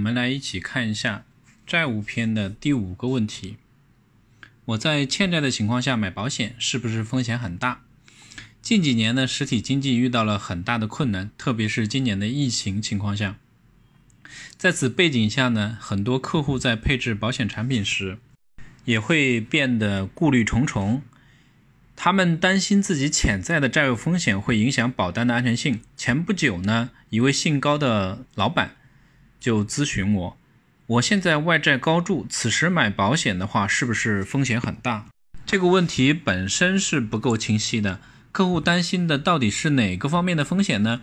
我们来一起看一下债务篇的第五个问题：我在欠债的情况下买保险，是不是风险很大？近几年呢，实体经济遇到了很大的困难，特别是今年的疫情情况下，在此背景下呢，很多客户在配置保险产品时，也会变得顾虑重重。他们担心自己潜在的债务风险会影响保单的安全性。前不久呢，一位姓高的老板就咨询我：我现在外债高筑，此时买保险的话，是不是风险很大？这个问题本身是不够清晰的。客户担心的到底是哪个方面的风险呢？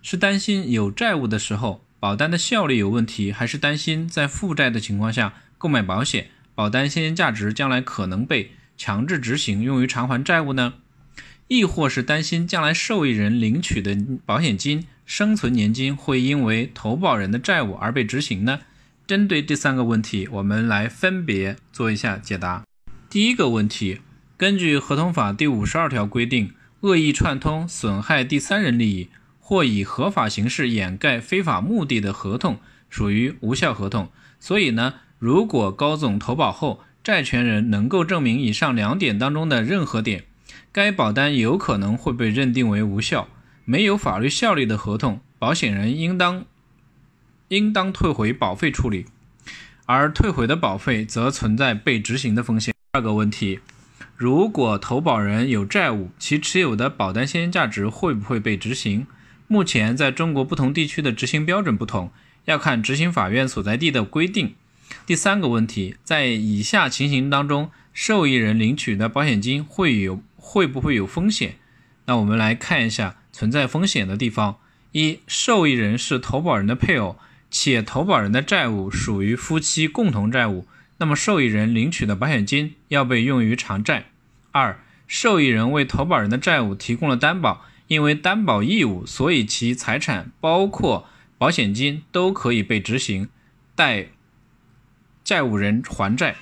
是担心有债务的时候保单的效率有问题，还是担心在负债的情况下购买保险，保单现金价值将来可能被？强制执行用于偿还债务呢，亦或是担心将来受益人领取的保险金、生存年金会因为投保人的债务而被执行呢？针对这三个问题，我们来分别做一下解答。第一个问题，根据合同法第五十二条规定，恶意串通损害第三人利益或以合法形式掩盖非法目的的合同属于无效合同。所以呢，如果高总投保后，债权人能够证明以上两点当中的任何点，该保单有可能会被认定为无效。没有法律效力的合同，保险人应当应当退回保费处理，而退回的保费则存在被执行的风险。第二个问题，如果投保人有债务，其持有的保单现金价值会不会被执行？目前在中国不同地区的执行标准不同，要看执行法院所在地的规定。第三个问题，在以下情形当中，受益人领取的保险金会有会不会有风险？那我们来看一下存在风险的地方：一、受益人是投保人的配偶，且投保人的债务属于夫妻共同债务，那么受益人领取的保险金要被用于偿债；二、受益人为投保人的债务提供了担保，因为担保义务，所以其财产包括保险金都可以被执行，待。债务人还债，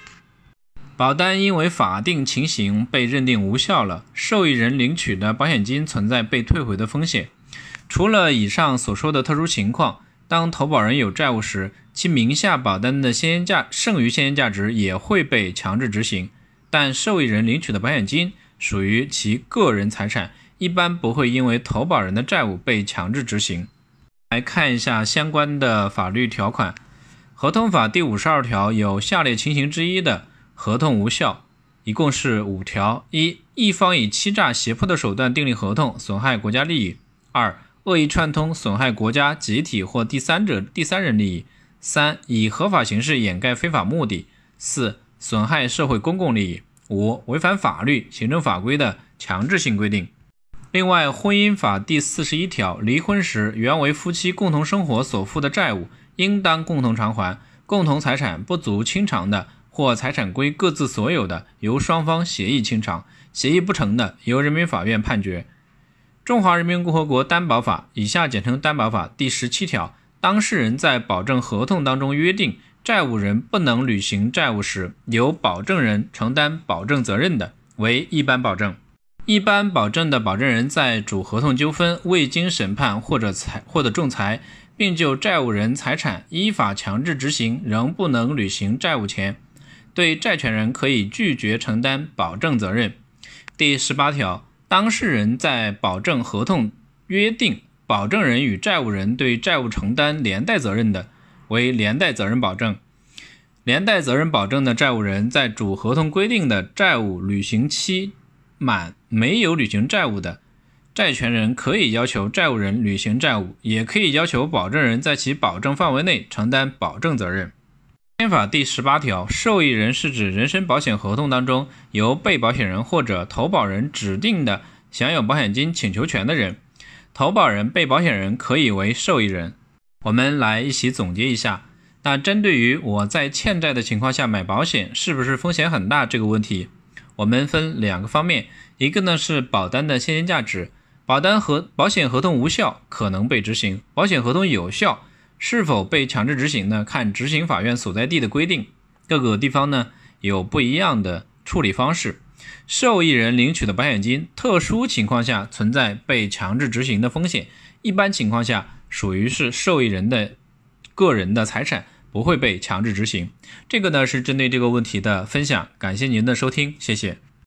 保单因为法定情形被认定无效了，受益人领取的保险金存在被退回的风险。除了以上所说的特殊情况，当投保人有债务时，其名下保单的现金价剩余现金价值也会被强制执行，但受益人领取的保险金属于其个人财产，一般不会因为投保人的债务被强制执行。来看一下相关的法律条款。合同法第五十二条有下列情形之一的，合同无效，一共是五条：一、一方以欺诈、胁迫的手段订立合同，损害国家利益；二、恶意串通，损害国家、集体或第三者、第三人利益；三、以合法形式掩盖非法目的；四、损害社会公共利益；五、违反法律、行政法规的强制性规定。另外，婚姻法第四十一条，离婚时原为夫妻共同生活所负的债务。应当共同偿还，共同财产不足清偿的，或财产归各自所有的，由双方协议清偿；协议不成的，由人民法院判决。中华人民共和国担保法（以下简称担保法）第十七条，当事人在保证合同当中约定，债务人不能履行债务时，由保证人承担保证责任的，为一般保证。一般保证的保证人在主合同纠纷未经审判或者裁或者仲裁。并就债务人财产依法强制执行仍不能履行债务前，对债权人可以拒绝承担保证责任。第十八条，当事人在保证合同约定保证人与债务人对债务承担连带责任的，为连带责任保证。连带责任保证的债务人在主合同规定的债务履行期满没有履行债务的。债权人可以要求债务人履行债务，也可以要求保证人在其保证范围内承担保证责任。宪法第十八条，受益人是指人身保险合同当中由被保险人或者投保人指定的享有保险金请求权的人。投保人、被保险人可以为受益人。我们来一起总结一下。那针对于我在欠债的情况下买保险是不是风险很大这个问题，我们分两个方面，一个呢是保单的现金价值。保单和保险合同无效，可能被执行；保险合同有效，是否被强制执行呢？看执行法院所在地的规定，各个地方呢有不一样的处理方式。受益人领取的保险金，特殊情况下存在被强制执行的风险，一般情况下属于是受益人的个人的财产，不会被强制执行。这个呢是针对这个问题的分享，感谢您的收听，谢谢。